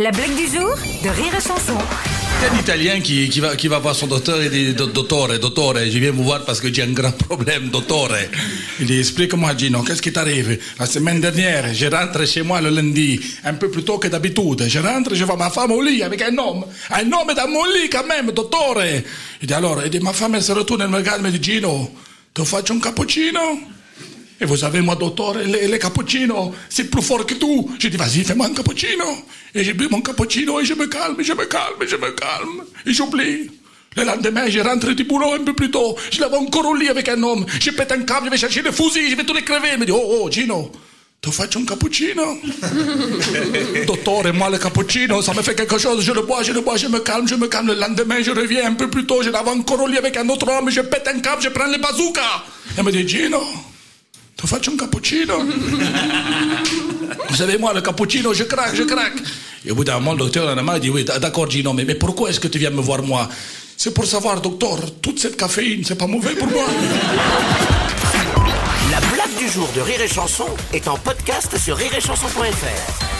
La blague du jour de Rire et Chanson. Il y a un Italien qui, qui, va, qui va voir son docteur et dit Do- Dottore, dottore, je viens vous voir parce que j'ai un grand problème, dottore. Il dit Explique-moi, Gino, qu'est-ce qui t'arrive? La semaine dernière, je rentre chez moi le lundi, un peu plus tôt que d'habitude. Je rentre, je vois ma femme au lit avec un homme. Un homme dans mon lit quand même, dottore. Il dit Alors, il dit, ma femme elle se retourne, elle me regarde, elle me dit Gino, te faccio un cappuccino? Et vous savez, moi, docteur, les, les cappuccinos, c'est plus fort que tout. J'ai dit, vas-y, fais-moi un cappuccino. Et j'ai bu mon cappuccino et je me calme, je me calme, je me calme. Et j'oublie. Le lendemain, je rentre du boulot un peu plus tôt. Je l'avais encore au lit avec un homme. Je pète un câble, je vais chercher le fusil, je vais tout les crever. Il me dit, oh, oh, Gino, te faccio un cappuccino. Dottore, moi, le cappuccino, ça me fait quelque chose. Je le bois, je le bois, je me calme, je me calme. Le lendemain, je reviens un peu plus tôt. Je l'avais encore au lit avec un autre homme. Je pète un câble, je prends le bazooka. Elle me dit, Gino, faccio un cappuccino. Vous savez, moi, le cappuccino, je craque, je craque. Et au bout d'un moment, le docteur en a dit, oui, d'accord, Gino, mais, mais pourquoi est-ce que tu viens me voir, moi? C'est pour savoir, docteur, toute cette caféine, c'est pas mauvais pour moi. La blague du jour de Rire et Chanson est en podcast sur rireetchanson.fr.